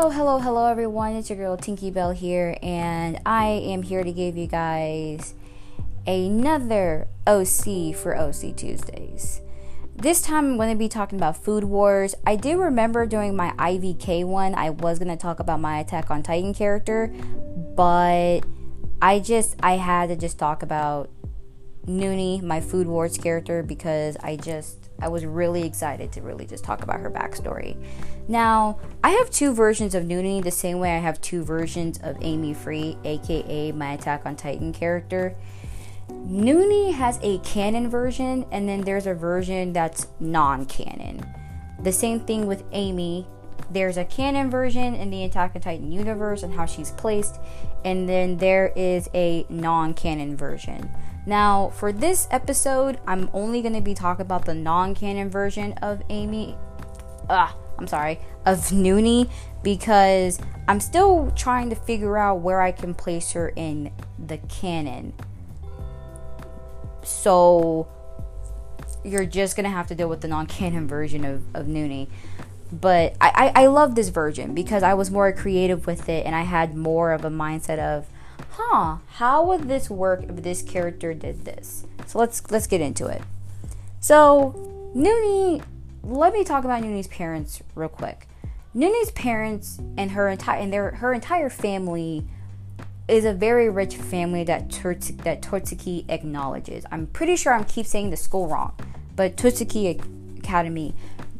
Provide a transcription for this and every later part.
Hello, hello, hello, everyone. It's your girl Tinky Bell here, and I am here to give you guys another OC for OC Tuesdays. This time, I'm going to be talking about Food Wars. I do remember during my IVK one, I was going to talk about my Attack on Titan character, but I just I had to just talk about Noonie, my Food Wars character, because I just I was really excited to really just talk about her backstory. Now, I have two versions of Noonie the same way I have two versions of Amy Free, aka my Attack on Titan character. Noonie has a canon version, and then there's a version that's non canon. The same thing with Amy. There's a canon version in the Attack on Titan universe and how she's placed, and then there is a non canon version. Now, for this episode, I'm only going to be talking about the non canon version of Amy. Ah, I'm sorry, of Noonie, because I'm still trying to figure out where I can place her in the canon. So, you're just going to have to deal with the non canon version of, of Noonie. But I, I, I love this version because I was more creative with it and I had more of a mindset of huh, how would this work if this character did this? So let's let's get into it. So Noonie, let me talk about Noonie's parents real quick. Noonie's parents and her entire and their her entire family is a very rich family that Turs- that Totsuki acknowledges. I'm pretty sure I'm keep saying the school wrong, but Totsuki Academy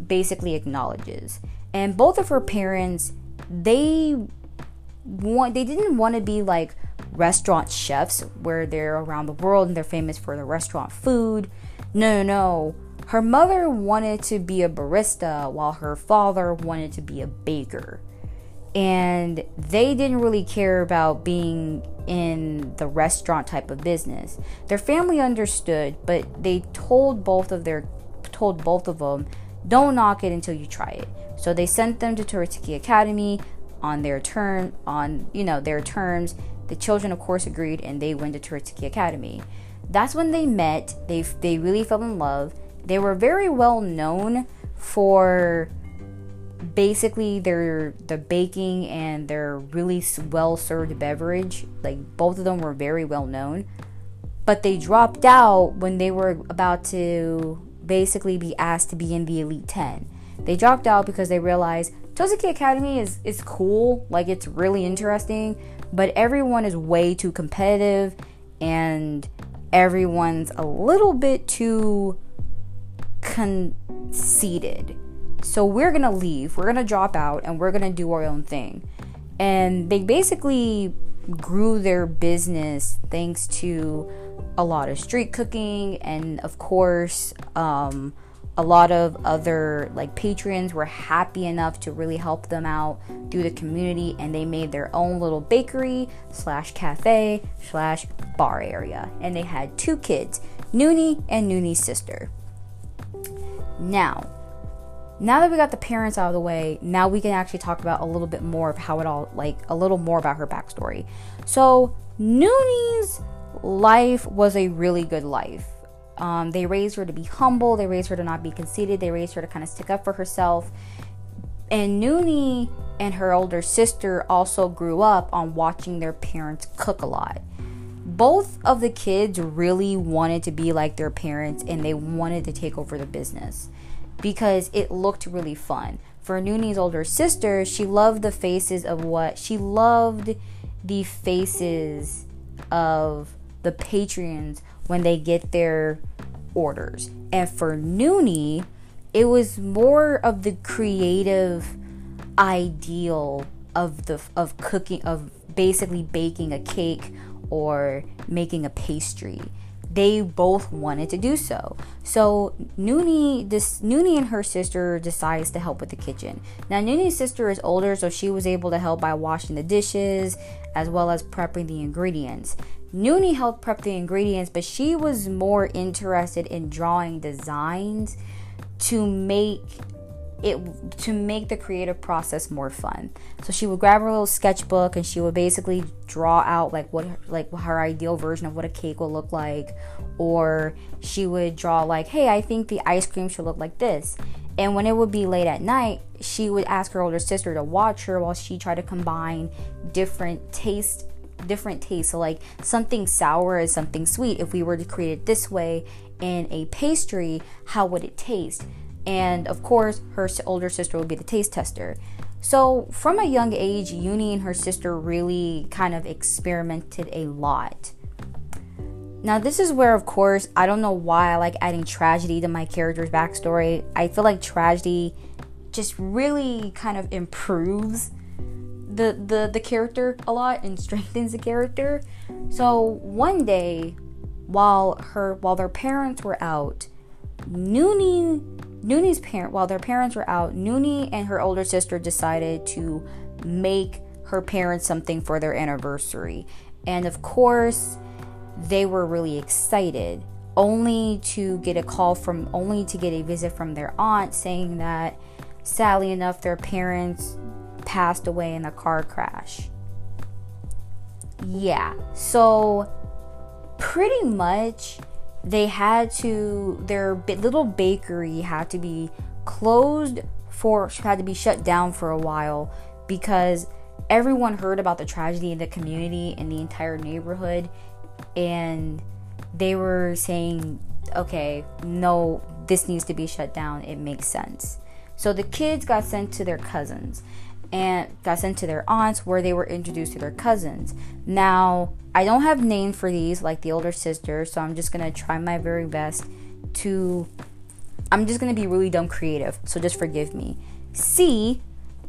basically acknowledges. And both of her parents, they want they didn't want to be like restaurant chefs where they're around the world and they're famous for the restaurant food. No, no, no. Her mother wanted to be a barista while her father wanted to be a baker. And they didn't really care about being in the restaurant type of business. Their family understood, but they told both of their told both of them, don't knock it until you try it. So they sent them to Totsuki Academy on their turn on you know their terms the children, of course, agreed and they went to Totsuki Academy. That's when they met. They, they really fell in love. They were very well known for basically their the baking and their really well served beverage. Like both of them were very well known, but they dropped out when they were about to basically be asked to be in the elite ten. They dropped out because they realized Totsuki Academy is is cool, like it's really interesting, but everyone is way too competitive and everyone's a little bit too conceited. So we're gonna leave, we're gonna drop out, and we're gonna do our own thing. And they basically grew their business thanks to a lot of street cooking and, of course, um, a lot of other like patrons were happy enough to really help them out through the community and they made their own little bakery slash cafe slash bar area and they had two kids noonie and noonie's sister. Now now that we got the parents out of the way now we can actually talk about a little bit more of how it all like a little more about her backstory. So noonie's life was a really good life um, they raised her to be humble. They raised her to not be conceited. They raised her to kind of stick up for herself. And Noonie and her older sister also grew up on watching their parents cook a lot. Both of the kids really wanted to be like their parents and they wanted to take over the business because it looked really fun. For Noonie's older sister, she loved the faces of what she loved the faces of the patrons when they get their orders. And for Noonie, it was more of the creative ideal of the of cooking of basically baking a cake or making a pastry. They both wanted to do so. So Noonie, this Noonie and her sister decides to help with the kitchen. Now Noonie's sister is older, so she was able to help by washing the dishes as well as prepping the ingredients. Noonie helped prep the ingredients, but she was more interested in drawing designs to make it to make the creative process more fun. So she would grab her little sketchbook and she would basically draw out like what like her ideal version of what a cake will look like or she would draw like, "Hey, I think the ice cream should look like this." And when it would be late at night, she would ask her older sister to watch her while she tried to combine different taste different tastes. So like something sour is something sweet. If we were to create it this way in a pastry, how would it taste? And of course, her older sister would be the taste tester. So, from a young age, Uni and her sister really kind of experimented a lot. Now, this is where, of course, I don't know why I like adding tragedy to my character's backstory. I feel like tragedy just really kind of improves the, the, the character a lot and strengthens the character. So, one day, while her while their parents were out, Noonie Nooney's parent while their parents were out, Noonie and her older sister decided to make her parents something for their anniversary. And of course, they were really excited only to get a call from only to get a visit from their aunt saying that sadly enough their parents passed away in a car crash. Yeah. So pretty much they had to their little bakery had to be closed for had to be shut down for a while because everyone heard about the tragedy in the community and the entire neighborhood and they were saying okay no this needs to be shut down it makes sense so the kids got sent to their cousins and got sent to their aunts where they were introduced to their cousins. Now, I don't have names for these like the older sister, so I'm just gonna try my very best to. I'm just gonna be really dumb creative, so just forgive me. C,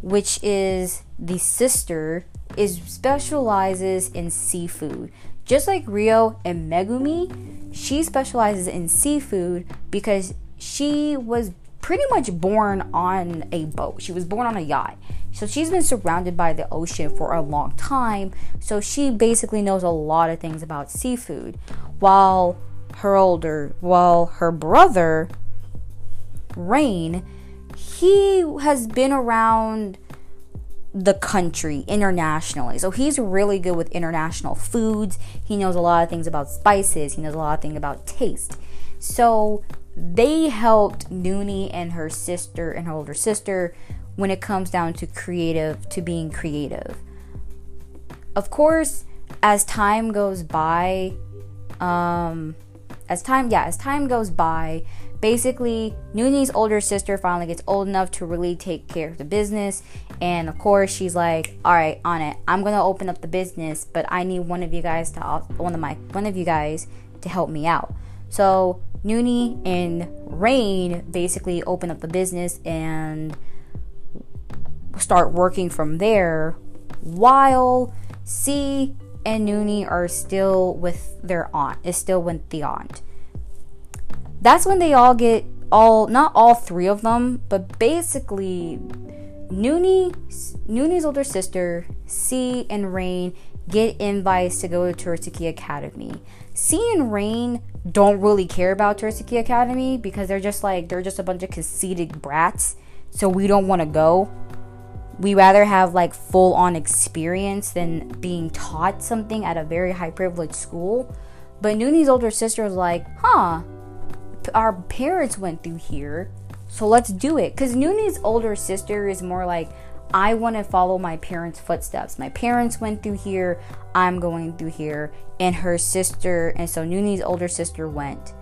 which is the sister, is specializes in seafood. Just like Rio and Megumi, she specializes in seafood because she was pretty much born on a boat. She was born on a yacht. So she's been surrounded by the ocean for a long time. So she basically knows a lot of things about seafood. While her older, while her brother, Rain, he has been around the country internationally. So he's really good with international foods. He knows a lot of things about spices. He knows a lot of things about taste. So they helped Noonie and her sister and her older sister when it comes down to creative to being creative. Of course, as time goes by, um, as time yeah, as time goes by, basically Noonie's older sister finally gets old enough to really take care of the business, and of course she's like, "All right, on it. I'm gonna open up the business, but I need one of you guys to one of my one of you guys to help me out." So Noonie and Rain basically open up the business and start working from there while C and Noonie are still with their aunt, is still with the aunt. That's when they all get all not all three of them, but basically Noonie Noonie's older sister, C and Rain get invites to go to Torisuki Academy. C and Rain don't really care about Torisuki Academy because they're just like they're just a bunch of conceited brats. So we don't want to go. We rather have like full on experience than being taught something at a very high privileged school. But Noonie's older sister was like, huh, our parents went through here, so let's do it. Because Noonie's older sister is more like, I want to follow my parents' footsteps. My parents went through here, I'm going through here. And her sister, and so Noonie's older sister went.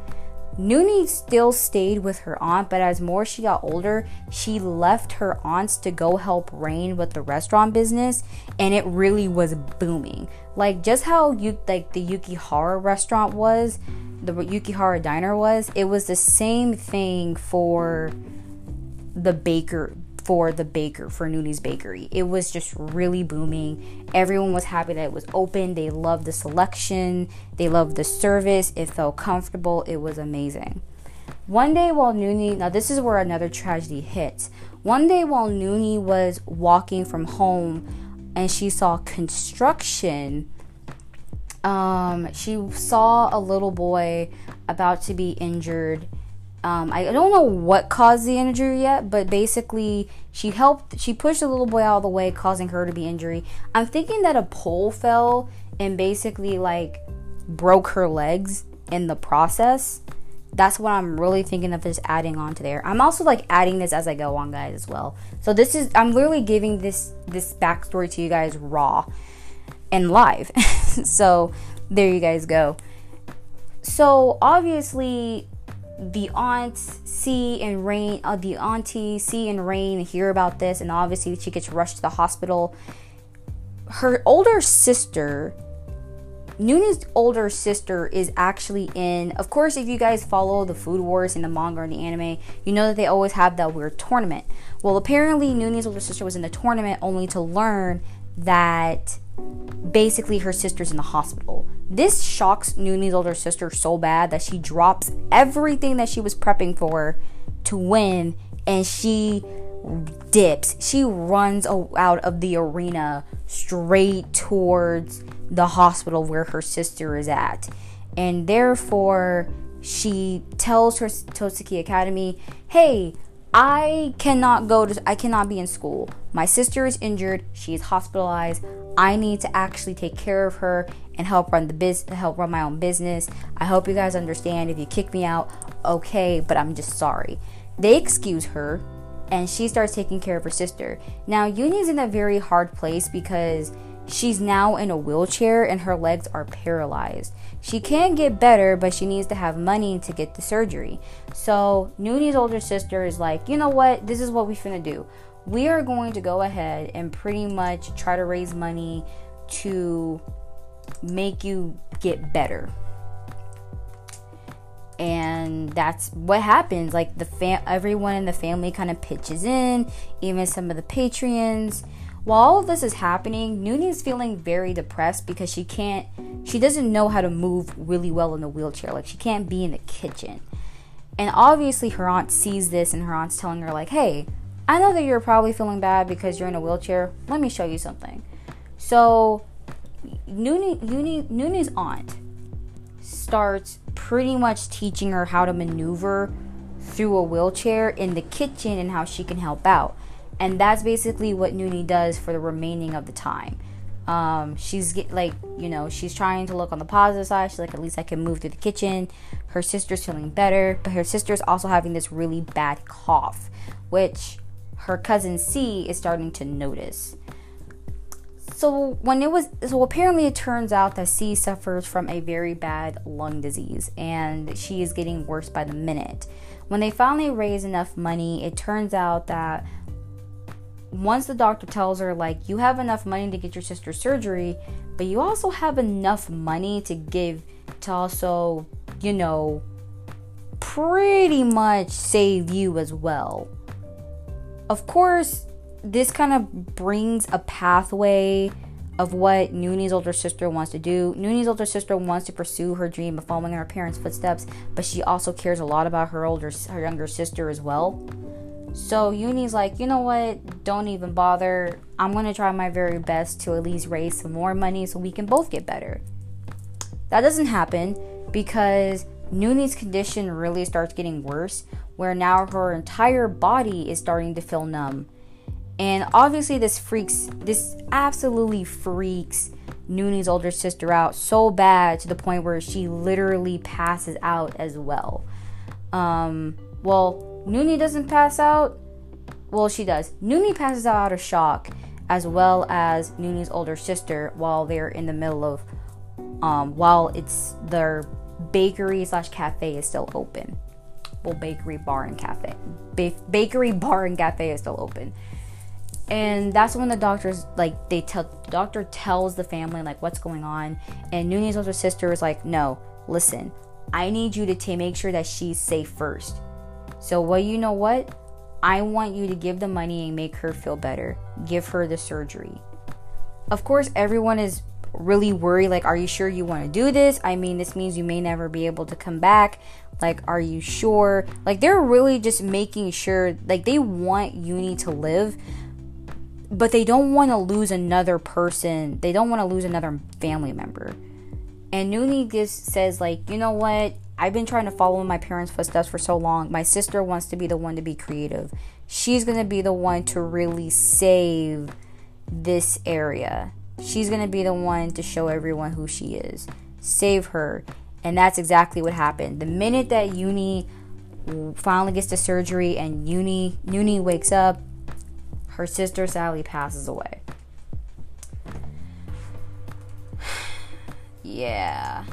Noonie still stayed with her aunt, but as more she got older, she left her aunts to go help Rain with the restaurant business, and it really was booming. Like just how you like the Yukihira restaurant was, the Yukihira diner was, it was the same thing for the baker for the baker for Noonie's Bakery. It was just really booming. Everyone was happy that it was open. They loved the selection, they loved the service. It felt comfortable. It was amazing. One day while Noonie, now this is where another tragedy hits. One day while Noonie was walking from home and she saw construction, um, she saw a little boy about to be injured um, I don't know what caused the injury yet, but basically she helped. She pushed the little boy out of the way, causing her to be injury. I'm thinking that a pole fell and basically like broke her legs in the process. That's what I'm really thinking of just adding on to there. I'm also like adding this as I go on, guys, as well. So this is I'm literally giving this this backstory to you guys raw and live. so there you guys go. So obviously the aunts see and rain uh, the auntie see and rain hear about this and obviously she gets rushed to the hospital her older sister Nooney's older sister is actually in. Of course, if you guys follow the Food Wars in the manga and the anime, you know that they always have that weird tournament. Well, apparently, Nooney's older sister was in the tournament only to learn that basically her sister's in the hospital. This shocks Nooney's older sister so bad that she drops everything that she was prepping for to win and she dips. She runs out of the arena straight towards the hospital where her sister is at. And therefore, she tells her Totsuki Academy, "Hey, I cannot go to I cannot be in school. My sister is injured. She is hospitalized. I need to actually take care of her and help run the business, help run my own business. I hope you guys understand. If you kick me out, okay, but I'm just sorry." They excuse her and she starts taking care of her sister. Now, Uni's in a very hard place because she's now in a wheelchair and her legs are paralyzed. She can get better, but she needs to have money to get the surgery. So, Nooney's older sister is like, you know what? This is what we finna do. We are going to go ahead and pretty much try to raise money to make you get better and that's what happens like the fam everyone in the family kind of pitches in even some of the patreons while all of this is happening Nooney's feeling very depressed because she can't she doesn't know how to move really well in the wheelchair. Like she can't be in the kitchen. And obviously her aunt sees this and her aunt's telling her like hey i know that you're probably feeling bad because you're in a wheelchair. Let me show you something. So Nooney, Nooney, Nooney's aunt starts pretty much teaching her how to maneuver through a wheelchair in the kitchen and how she can help out. And that's basically what Nooney does for the remaining of the time. Um, she's get, like, you know, she's trying to look on the positive side. She's like, at least I can move through the kitchen. Her sister's feeling better, but her sister's also having this really bad cough, which her cousin C is starting to notice. So when it was so apparently it turns out that C suffers from a very bad lung disease and she is getting worse by the minute. When they finally raise enough money, it turns out that once the doctor tells her like you have enough money to get your sister surgery, but you also have enough money to give to also, you know, pretty much save you as well. Of course, this kind of brings a pathway of what Nooney's older sister wants to do. Nooney's older sister wants to pursue her dream of following in her parents' footsteps, but she also cares a lot about her older her younger sister as well. So Uni's like, you know what? Don't even bother. I'm gonna try my very best to at least raise some more money so we can both get better. That doesn't happen because Nooney's condition really starts getting worse, where now her entire body is starting to feel numb and obviously, this freaks, this absolutely freaks Nooney's older sister out so bad to the point where she literally passes out as well. Um, well, Nooney doesn't pass out. Well, she does. Nooney passes out of shock, as well as Nooney's older sister, while they're in the middle of, um, while it's their bakery slash cafe is still open. Well, bakery, bar, and cafe. Ba- bakery, bar, and cafe is still open and that's when the doctors like they tell the doctor tells the family like what's going on and Nooney's older sister is like no listen I need you to t- make sure that she's safe first so well you know what I want you to give the money and make her feel better give her the surgery of course everyone is really worried like are you sure you want to do this I mean this means you may never be able to come back like are you sure like they're really just making sure like they want uni to live but they don't want to lose another person. They don't want to lose another family member. And Nooney just says, like, you know what? I've been trying to follow in my parents' footsteps for so long. My sister wants to be the one to be creative. She's going to be the one to really save this area. She's going to be the one to show everyone who she is. Save her. And that's exactly what happened. The minute that Uni finally gets the surgery and Uni Uni wakes up, her sister Sally passes away. yeah.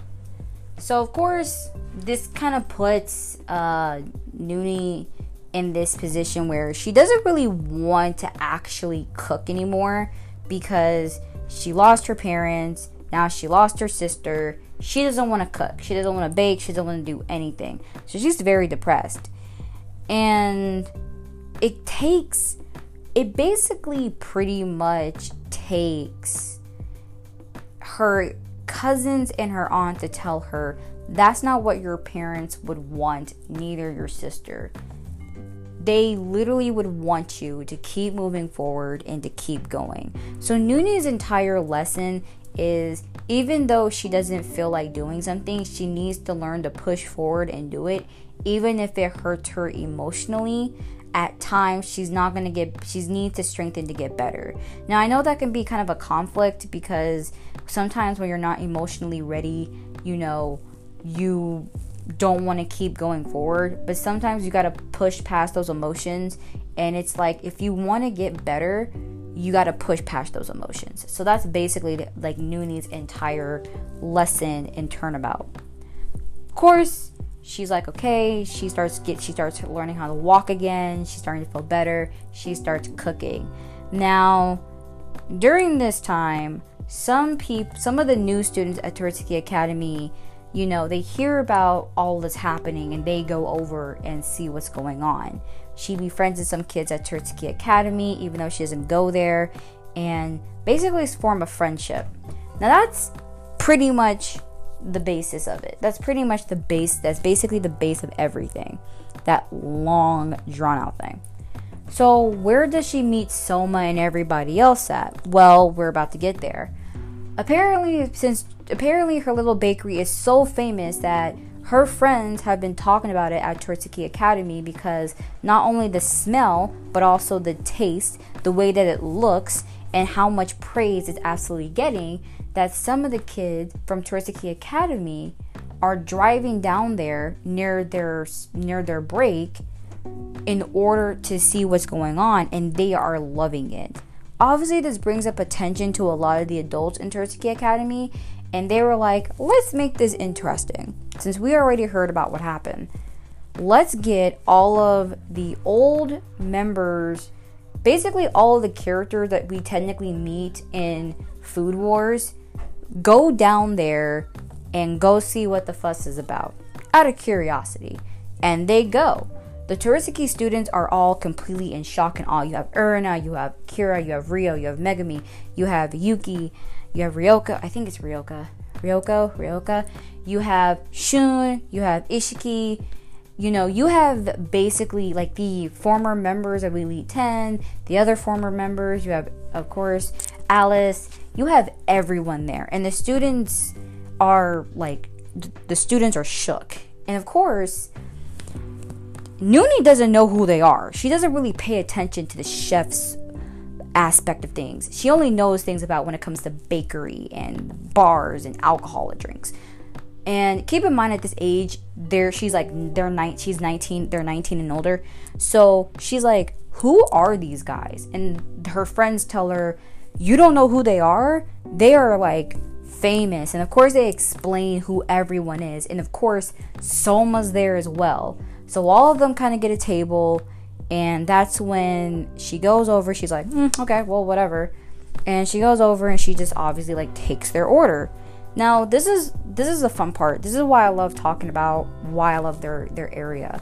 So of course, this kind of puts uh, Noonie in this position where she doesn't really want to actually cook anymore because she lost her parents. Now she lost her sister. She doesn't want to cook. She doesn't want to bake. She doesn't want to do anything. So she's very depressed. And it takes, it basically pretty much takes her cousins and her aunt to tell her that's not what your parents would want, neither your sister. They literally would want you to keep moving forward and to keep going. So, Nooney's entire lesson is even though she doesn't feel like doing something, she needs to learn to push forward and do it, even if it hurts her emotionally. At times, she's not gonna get, she needs to strengthen to get better. Now, I know that can be kind of a conflict because sometimes when you're not emotionally ready, you know, you don't want to keep going forward, but sometimes you got to push past those emotions. And it's like if you want to get better, you got to push past those emotions. So that's basically like Nooney's entire lesson in turnabout. Of course, she's like okay. She starts get she starts learning how to walk again. She's starting to feel better. She starts cooking. Now, during this time, some people, some of the new students at Turitsuki Academy, you know, they hear about all this happening and they go over and see what's going on. She befriends some kids at Turitsuki Academy, even though she doesn't go there, and basically form a friendship. Now that's pretty much the basis of it. That's pretty much the base. That's basically the base of everything. That long, drawn out thing. So, where does she meet Soma and everybody else at? Well, we're about to get there. Apparently, since apparently her little bakery is so famous that her friends have been talking about it at Turitsuki Academy because not only the smell, but also the taste, the way that it looks, and how much praise it's absolutely getting, that some of the kids from Turitsuki Academy are driving down there near their near their break in order to see what's going on and they are loving it. Obviously, this brings up attention to a lot of the adults in Turitsuki Academy, and they were like, let's make this interesting. Since we already heard about what happened, let's get all of the old members, basically all of the characters that we technically meet in Food Wars, go down there and go see what the fuss is about out of curiosity. And they go. The Turitsuki students are all completely in shock and awe. You have Erina, you have Kira, you have Rio, you have Megumi, you have Yuki, you have Ryoka. I think it's Ryoka. Ryoko, Ryoka. You have Shun, you have Isshiki. You know, you have basically like the former members of Elite 10, the other former members. You have, of course, Alice. You have everyone there. And the students are like, the students are shook. And of course, Noonie doesn't know who they are. She doesn't really pay attention to the chef's aspect of things. She only knows things about when it comes to bakery and bars and alcoholic drinks. And keep in mind at this age, there she's like they're nine she's 19, they're 19 and older. So she's like, "Who are these guys?" And her friends tell her, "You don't know who they are? They are like famous." And of course they explain who everyone is. And of course, Soma's there as well. So all of them kind of get a table, and that's when she goes over. She's like, mm, okay, well, whatever. And she goes over and she just obviously like takes their order. Now this is this is the fun part. This is why I love talking about why I love their their area.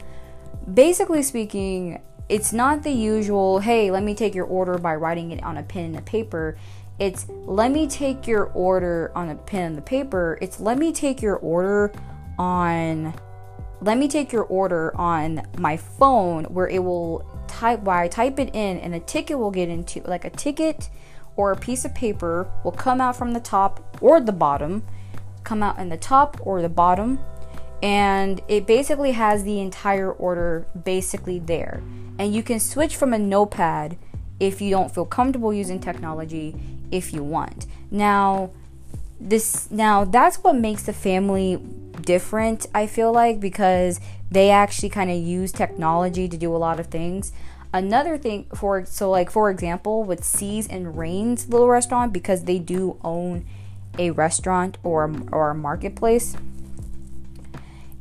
Basically speaking, it's not the usual, hey, let me take your order by writing it on a pen and a paper. It's let me take your order on a pen and the paper. It's let me take your order on let me take your order on my phone where it will type while I type it in and a ticket will get into like a ticket or a piece of paper will come out from the top or the bottom, come out in the top or the bottom, and it basically has the entire order basically there. And you can switch from a notepad if you don't feel comfortable using technology if you want. Now, this now that's what makes the family different, I feel like, because they actually kind of use technology to do a lot of things. Another thing for so like for example with Seas and Rains little restaurant because they do own a restaurant or or a marketplace.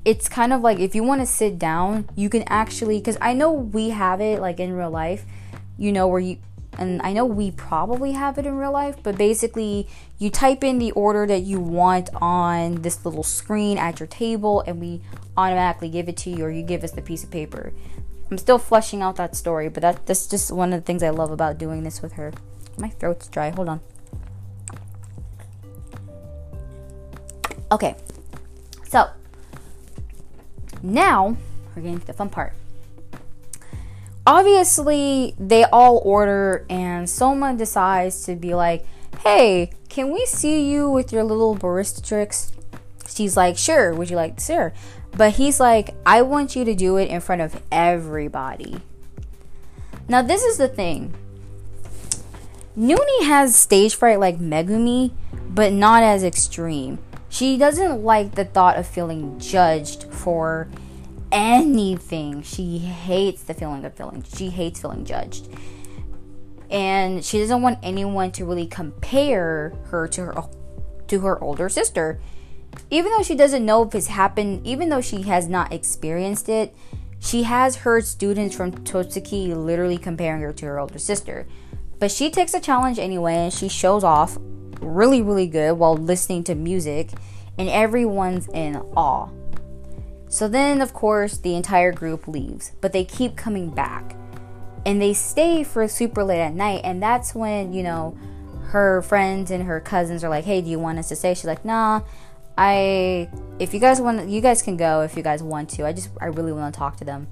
It's kind of like if you want to sit down, you can actually cuz I know we have it like in real life, you know where you and I know we probably have it in real life, but basically you type in the order that you want on this little screen at your table and we automatically give it to you or you give us the piece of paper. I'm still fleshing out that story, but that that's just one of the things I love about doing this with her. My throat's dry. Hold on. Okay. So, now we're getting to the fun part. Obviously they all order and Soma decides to be like hey can we see you with your little barista tricks? She's like sure would you like to her? But he's like i want you to do it in front of everybody. Now this is the thing. Noonie has stage fright like Megumi, but not as extreme. She doesn't like the thought of feeling judged for anything. She hates the feeling of feeling. She hates feeling judged. And she doesn't want anyone to really compare her to her to her older sister. Even though she doesn't know if it's happened, even though she has not experienced it, she has heard students from Totsuki literally comparing her to her older sister. But she takes the challenge anyway and she shows off really, really good while listening to music, and everyone's in awe. So then, of course, the entire group leaves, but they keep coming back. And they stay for super late at night, and that's when, you know, her friends and her cousins are like, "Hey, do you want us to stay?" She's like, "Nah, I if you guys want you guys can go if you guys want to. I just I really want to talk to them."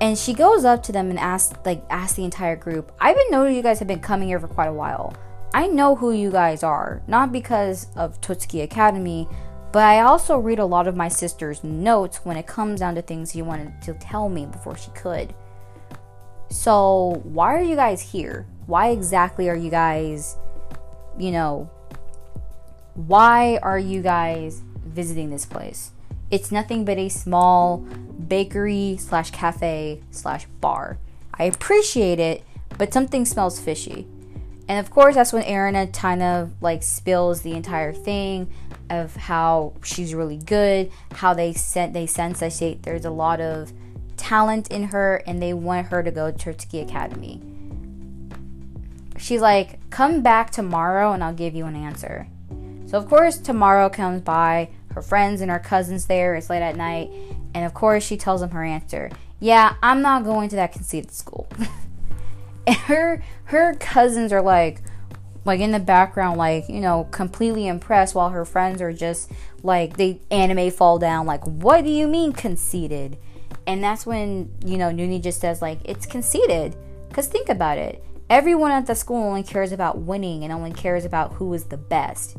And she goes up to them and asks like asks the entire group, "I've been noticing you guys have been coming here for quite a while. I know who you guys are, not because of Totsuki Academy, but I also read a lot of my sister's notes when it comes down to things she wanted to tell me before she could. So, why are you guys here? Why exactly are you guys, you know, why are you guys visiting this place? It's nothing but a small bakery slash cafe slash bar. I appreciate it, but something smells fishy. And of course, that's when Erina kind of like spills the entire thing of how she's really good, how they sent they sense that she, there's a lot of talent in her, and they want her to go to Totsuki Academy. She's like, "Come back tomorrow, and I'll give you an answer." So of course, tomorrow comes by. Her friends and her cousins there. It's late at night, and of course, she tells them her answer. Yeah, I'm not going to that conceited school. her her cousins are like, like in the background, like, you know, completely impressed while her friends are just like, they anime fall down, like, what do you mean conceited? And that's when, you know, Noonie just says, like, it's conceited. Because think about it. Everyone at the school only cares about winning and only cares about who is the best.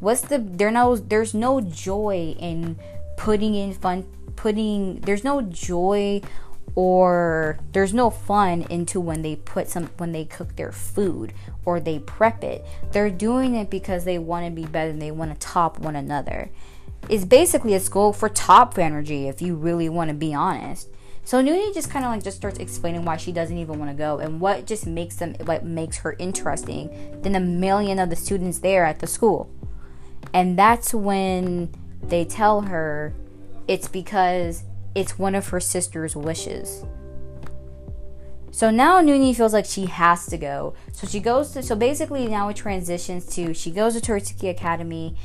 What's the there no there's no joy in putting in fun putting there's no joy or there's no fun into when they put some when they cook their food or they prep it. They're doing it because they want to be better and they want to top one another. It's basically a school for top energy if you really want to be honest. So Noonie just kind of like just starts explaining why she doesn't even want to go and what just makes them what makes her interesting than a million of the students there at the school. And that's when they tell her it's because it's one of her sister's wishes. So now Noonie feels like she has to go. So she goes to, so basically now it transitions to she goes to Totsuki Academy.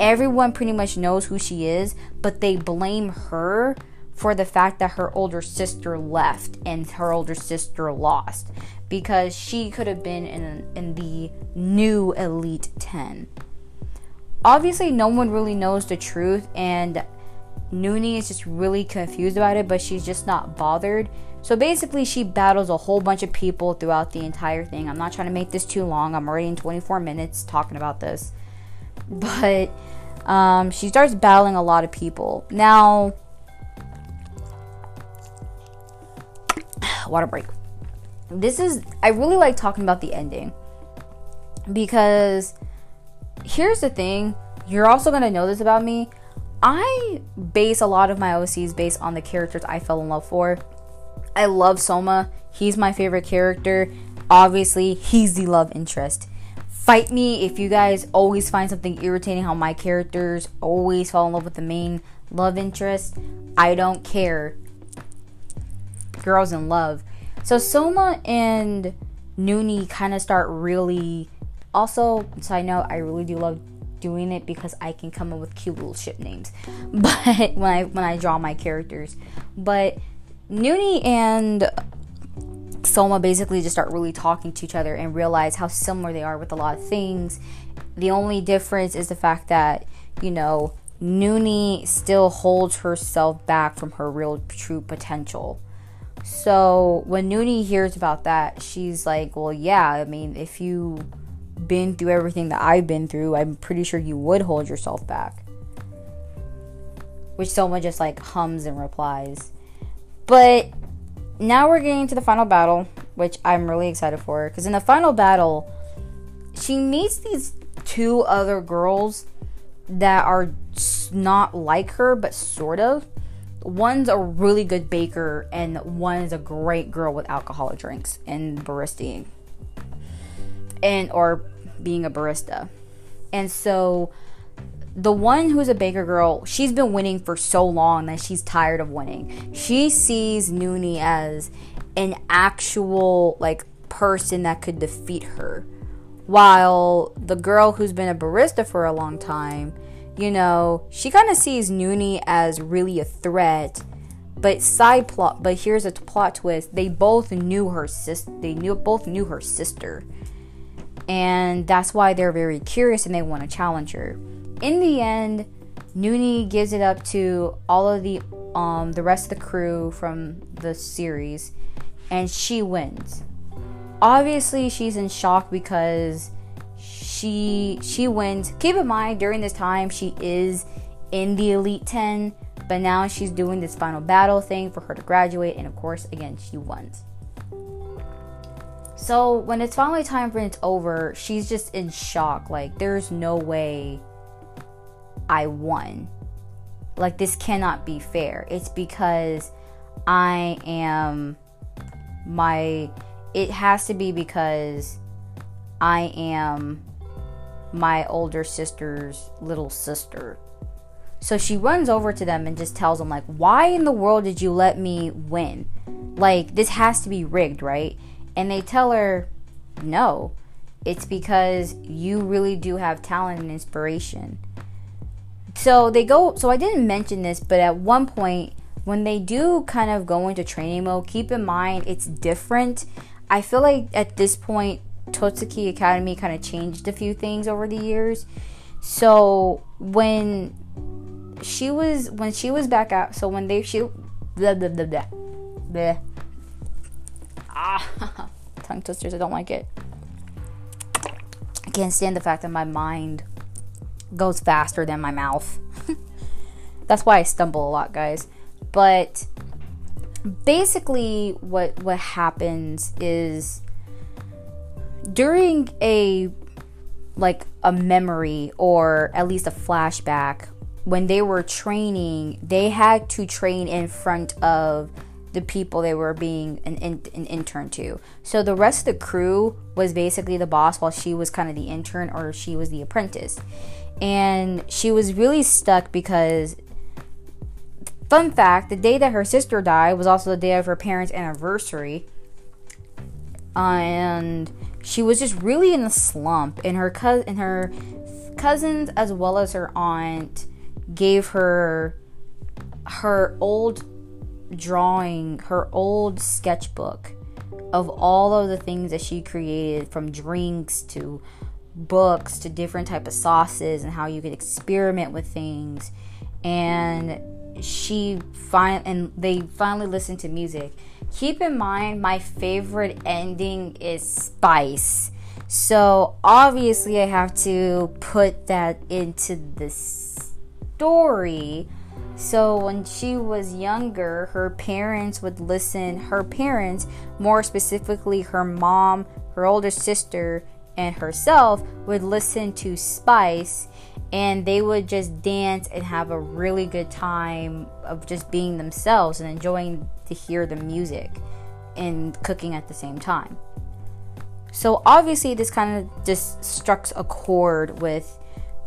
Everyone pretty much knows who she is, but they blame her for the fact that her older sister left and her older sister lost because she could have been in, in the new Elite 10. Obviously, no one really knows the truth, and Noonie is just really confused about it, but she's just not bothered. So basically, she battles a whole bunch of people throughout the entire thing. I'm not trying to make this too long. I'm already in 24 minutes talking about this. But um, she starts battling a lot of people. Now, water break. This is, I really like talking about the ending. Because here's the thing you're also going to know this about me. I base a lot of my OCs based on the characters I fell in love for. I love Soma. He's my favorite character. Obviously, he's the love interest. Fight me if you guys always find something irritating how my characters always fall in love with the main love interest. I don't care. Girls in love. So Soma and Noonie kind of start really. Also, side note, I really do love doing it because I can come up with cute little ship names. But when I when I draw my characters, but Noonie and Soma basically just start really talking to each other and realize how similar they are with a lot of things. The only difference is the fact that, you know, Noonie still holds herself back from her real true potential. So when Noonie hears about that, she's like, Well, yeah, I mean, if you been through everything that I've been through, I'm pretty sure you would hold yourself back. Which Soma just like hums and replies. But now we're getting to the final battle, which I'm really excited for. Because in the final battle, she meets these two other girls that are not like her, but sort of. One's a really good baker, and one is a great girl with alcoholic drinks and baristaing, and or being a barista. And so, the one who's a baker girl, she's been winning for so long that she's tired of winning. She sees Noonie as an actual like person that could defeat her. While the girl who's been a barista for a long time, you know, she kind of sees Noonie as really a threat. But side plot, but here's a plot twist. They both knew her sister. They knew both knew her sister. And that's why they're very curious and they want to challenge her in the end, Noonie gives it up to all of the um the rest of the crew from the series, and she wins. Obviously, she's in shock because she she wins. Keep in mind, during this time, she is in the Elite Ten, but now she's doing this final battle thing for her to graduate, and of course, again, she wins. So when it's finally time for it's over, she's just in shock. Like, there's no way I won. Like, this cannot be fair. It's because I am my. It has to be because I am my older sister's little sister. So she runs over to them and just tells them, like, why in the world did you let me win? Like, this has to be rigged, right? And they tell her, no, it's because you really do have talent and inspiration. So they go. So I didn't mention this, but at one point when they do kind of go into training mode, keep in mind it's different. I feel like at this point, Totsuki Academy kind of changed a few things over the years. So when she was when she was back out, so when they she. Ah tongue twisters, I don't like it. I can't stand the fact that my mind goes faster than my mouth. That's why I stumble a lot, guys. But basically what what happens is during a like a memory or at least a flashback when they were training, they had to train in front of the people they were being an, an, an, intern to. So the rest of the crew was basically the boss while she was kind of the intern or she was the apprentice and she was really stuck because fun fact the day that her sister died was also the day of her parents anniversary and she was just really in a slump and her cousin and her cousins as well as her aunt gave her her old drawing her old sketchbook of all of the things that she created from drinks to books to different type of sauces and how you could experiment with things. And she find and they finally listened to music. Keep in mind my favorite ending is spice. So obviously i have to put that into the story so when she was younger her parents would listen her parents more specifically her mom her older sister and herself would listen to Spice and they would just dance and have a really good time of just being themselves and enjoying to hear the music and cooking at the same time. So obviously this kind of just struck a chord with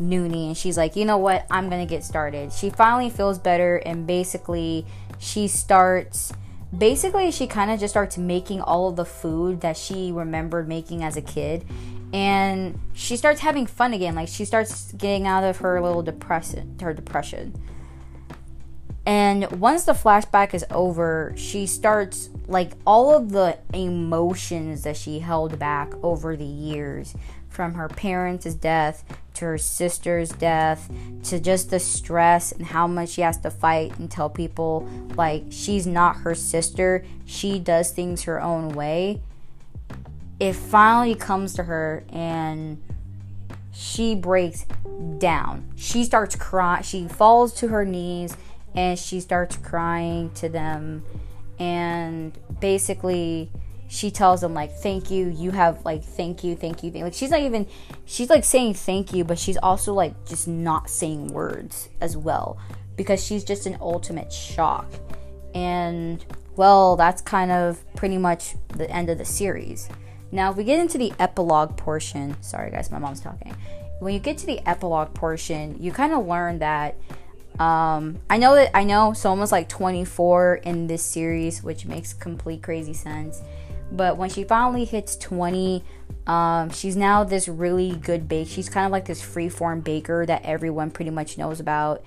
Noonie and she's like, "You know what? I'm to get started." She finally feels better and basically she starts basically she kind of just starts making all of the food that she remembered making as a kid and she starts having fun again like she starts getting out of her little depression her depression and once the flashback is over she starts like all of the emotions that she held back over the years from her parents' death to her sister's death to just the stress and how much she has to fight and tell people like she's not her sister she does things her own way it finally comes to her and she breaks down. She starts crying. She falls to her knees and she starts crying to them. And basically, she tells them, like, thank you. You have, like, thank you, thank you. Thank. Like, she's not even, she's like saying thank you, but she's also, like, just not saying words as well because she's just an ultimate shock. And, well, that's kind of pretty much the end of the series. Now, if we get into the epilogue portion, sorry guys, my mom's talking. When you get to the epilogue portion, you kind of learn that. Um, I know that I know Soma's like 24 in this series, which makes complete crazy sense. But when she finally hits 20, um, she's now this really good bake. She's kind of like this freeform baker that everyone pretty much knows about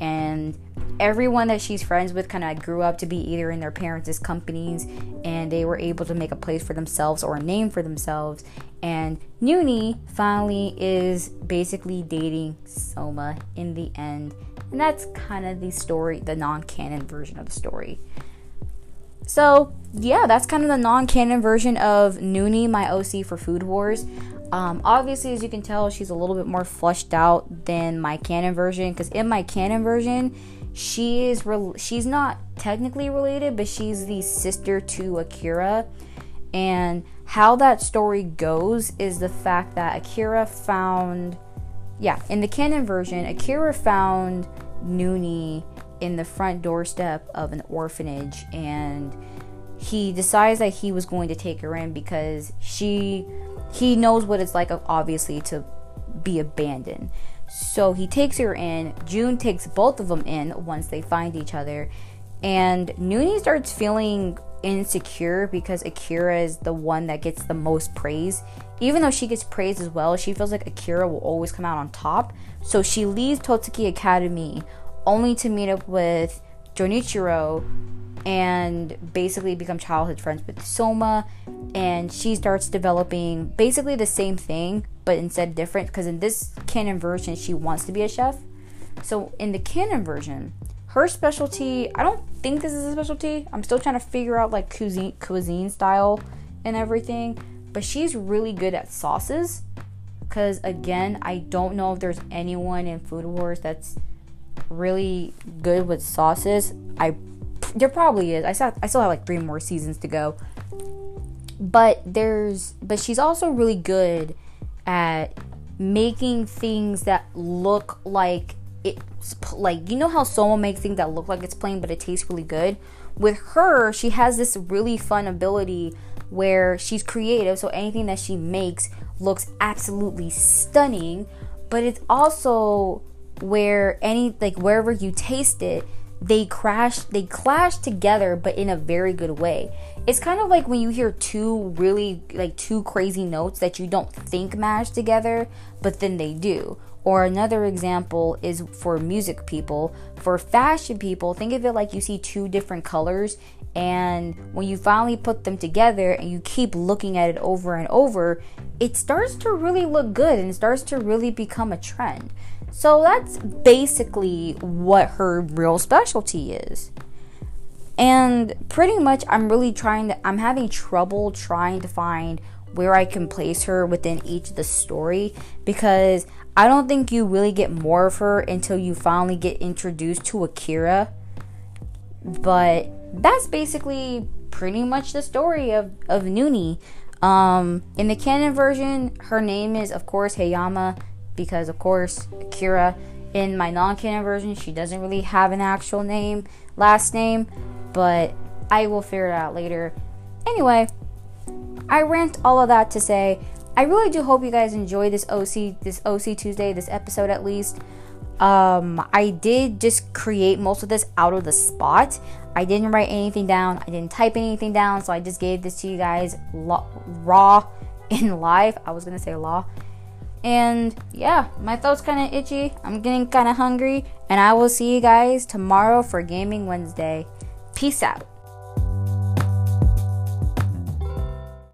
and everyone that she's friends with kind of grew up to be either in their parents' companies and they were able to make a place for themselves or a name for themselves. And Noonie finally is basically dating Soma in the end. And that's kind of the story, the non canon version of the story. So, yeah, that's kind of the non canon version of Noonie, my OC for Food Wars. Um, obviously, as you can tell, she's a little bit more flushed out than my canon version. Because in my canon version, she is re- she's not technically related, but she's the sister to Akira. And how that story goes is the fact that Akira found, yeah, in the canon version, Akira found Noonie in the front doorstep of an orphanage, and he decides that he was going to take her in because she he knows what it's like obviously to be abandoned so he takes her in Jun takes both of them in once they find each other and Noonie starts feeling insecure because Akira is the one that gets the most praise. Even though she gets praise as well, she feels like Akira will always come out on top. So she leaves Totsuki Academy only to meet up with Joichiro and basically become childhood friends with Soma and she starts developing basically the same thing but instead different because in this canon version she wants to be a chef. So in the canon version, her specialty, I don't think this is a specialty. I'm still trying to figure out like cuisine cuisine style and everything, but she's really good at sauces cuz again, I don't know if there's anyone in Food Wars that's really good with sauces. I there probably is. I still I still have like three more seasons to go. But there's but she's also really good at making things that look like it's like you know how someone makes things that look like it's plain but it tastes really good. With her, she has this really fun ability where she's creative, so anything that she makes looks absolutely stunning, but it's also where any like wherever you taste it they crash they clash together but in a very good way. It's kind of like when you hear two really like two crazy notes that you don't think match together but then they do. Or another example is for music people. For fashion people think of it like you see two different colors and when you finally put them together and you keep looking at it over and over it starts to really look good and starts to really become a trend so that's basically what her real specialty is. And pretty much, I'm really trying to, I'm having trouble trying to find where I can place her within each of the story because I don't think you really get more of her until you finally get introduced to Akira. But that's basically pretty much the story of, of Noonie. Um, in the canon version, her name is, of course, Hayama because, of course, Akira in my non canon version, she doesn't really have an actual name, last name, but I will figure it out later. Anyway, I rant all of that to say I really do hope you guys enjoy this OC this OC Tuesday, this episode at least. Um, I did just create most of this out of the spot. I didn't write anything down. I didn't type anything down, so I just gave this to you guys lo- raw in live. I was gonna say law. And yeah, my throat's kind of itchy. I'm getting kind of hungry, and I will see you guys tomorrow for Gaming Wednesday. Peace out.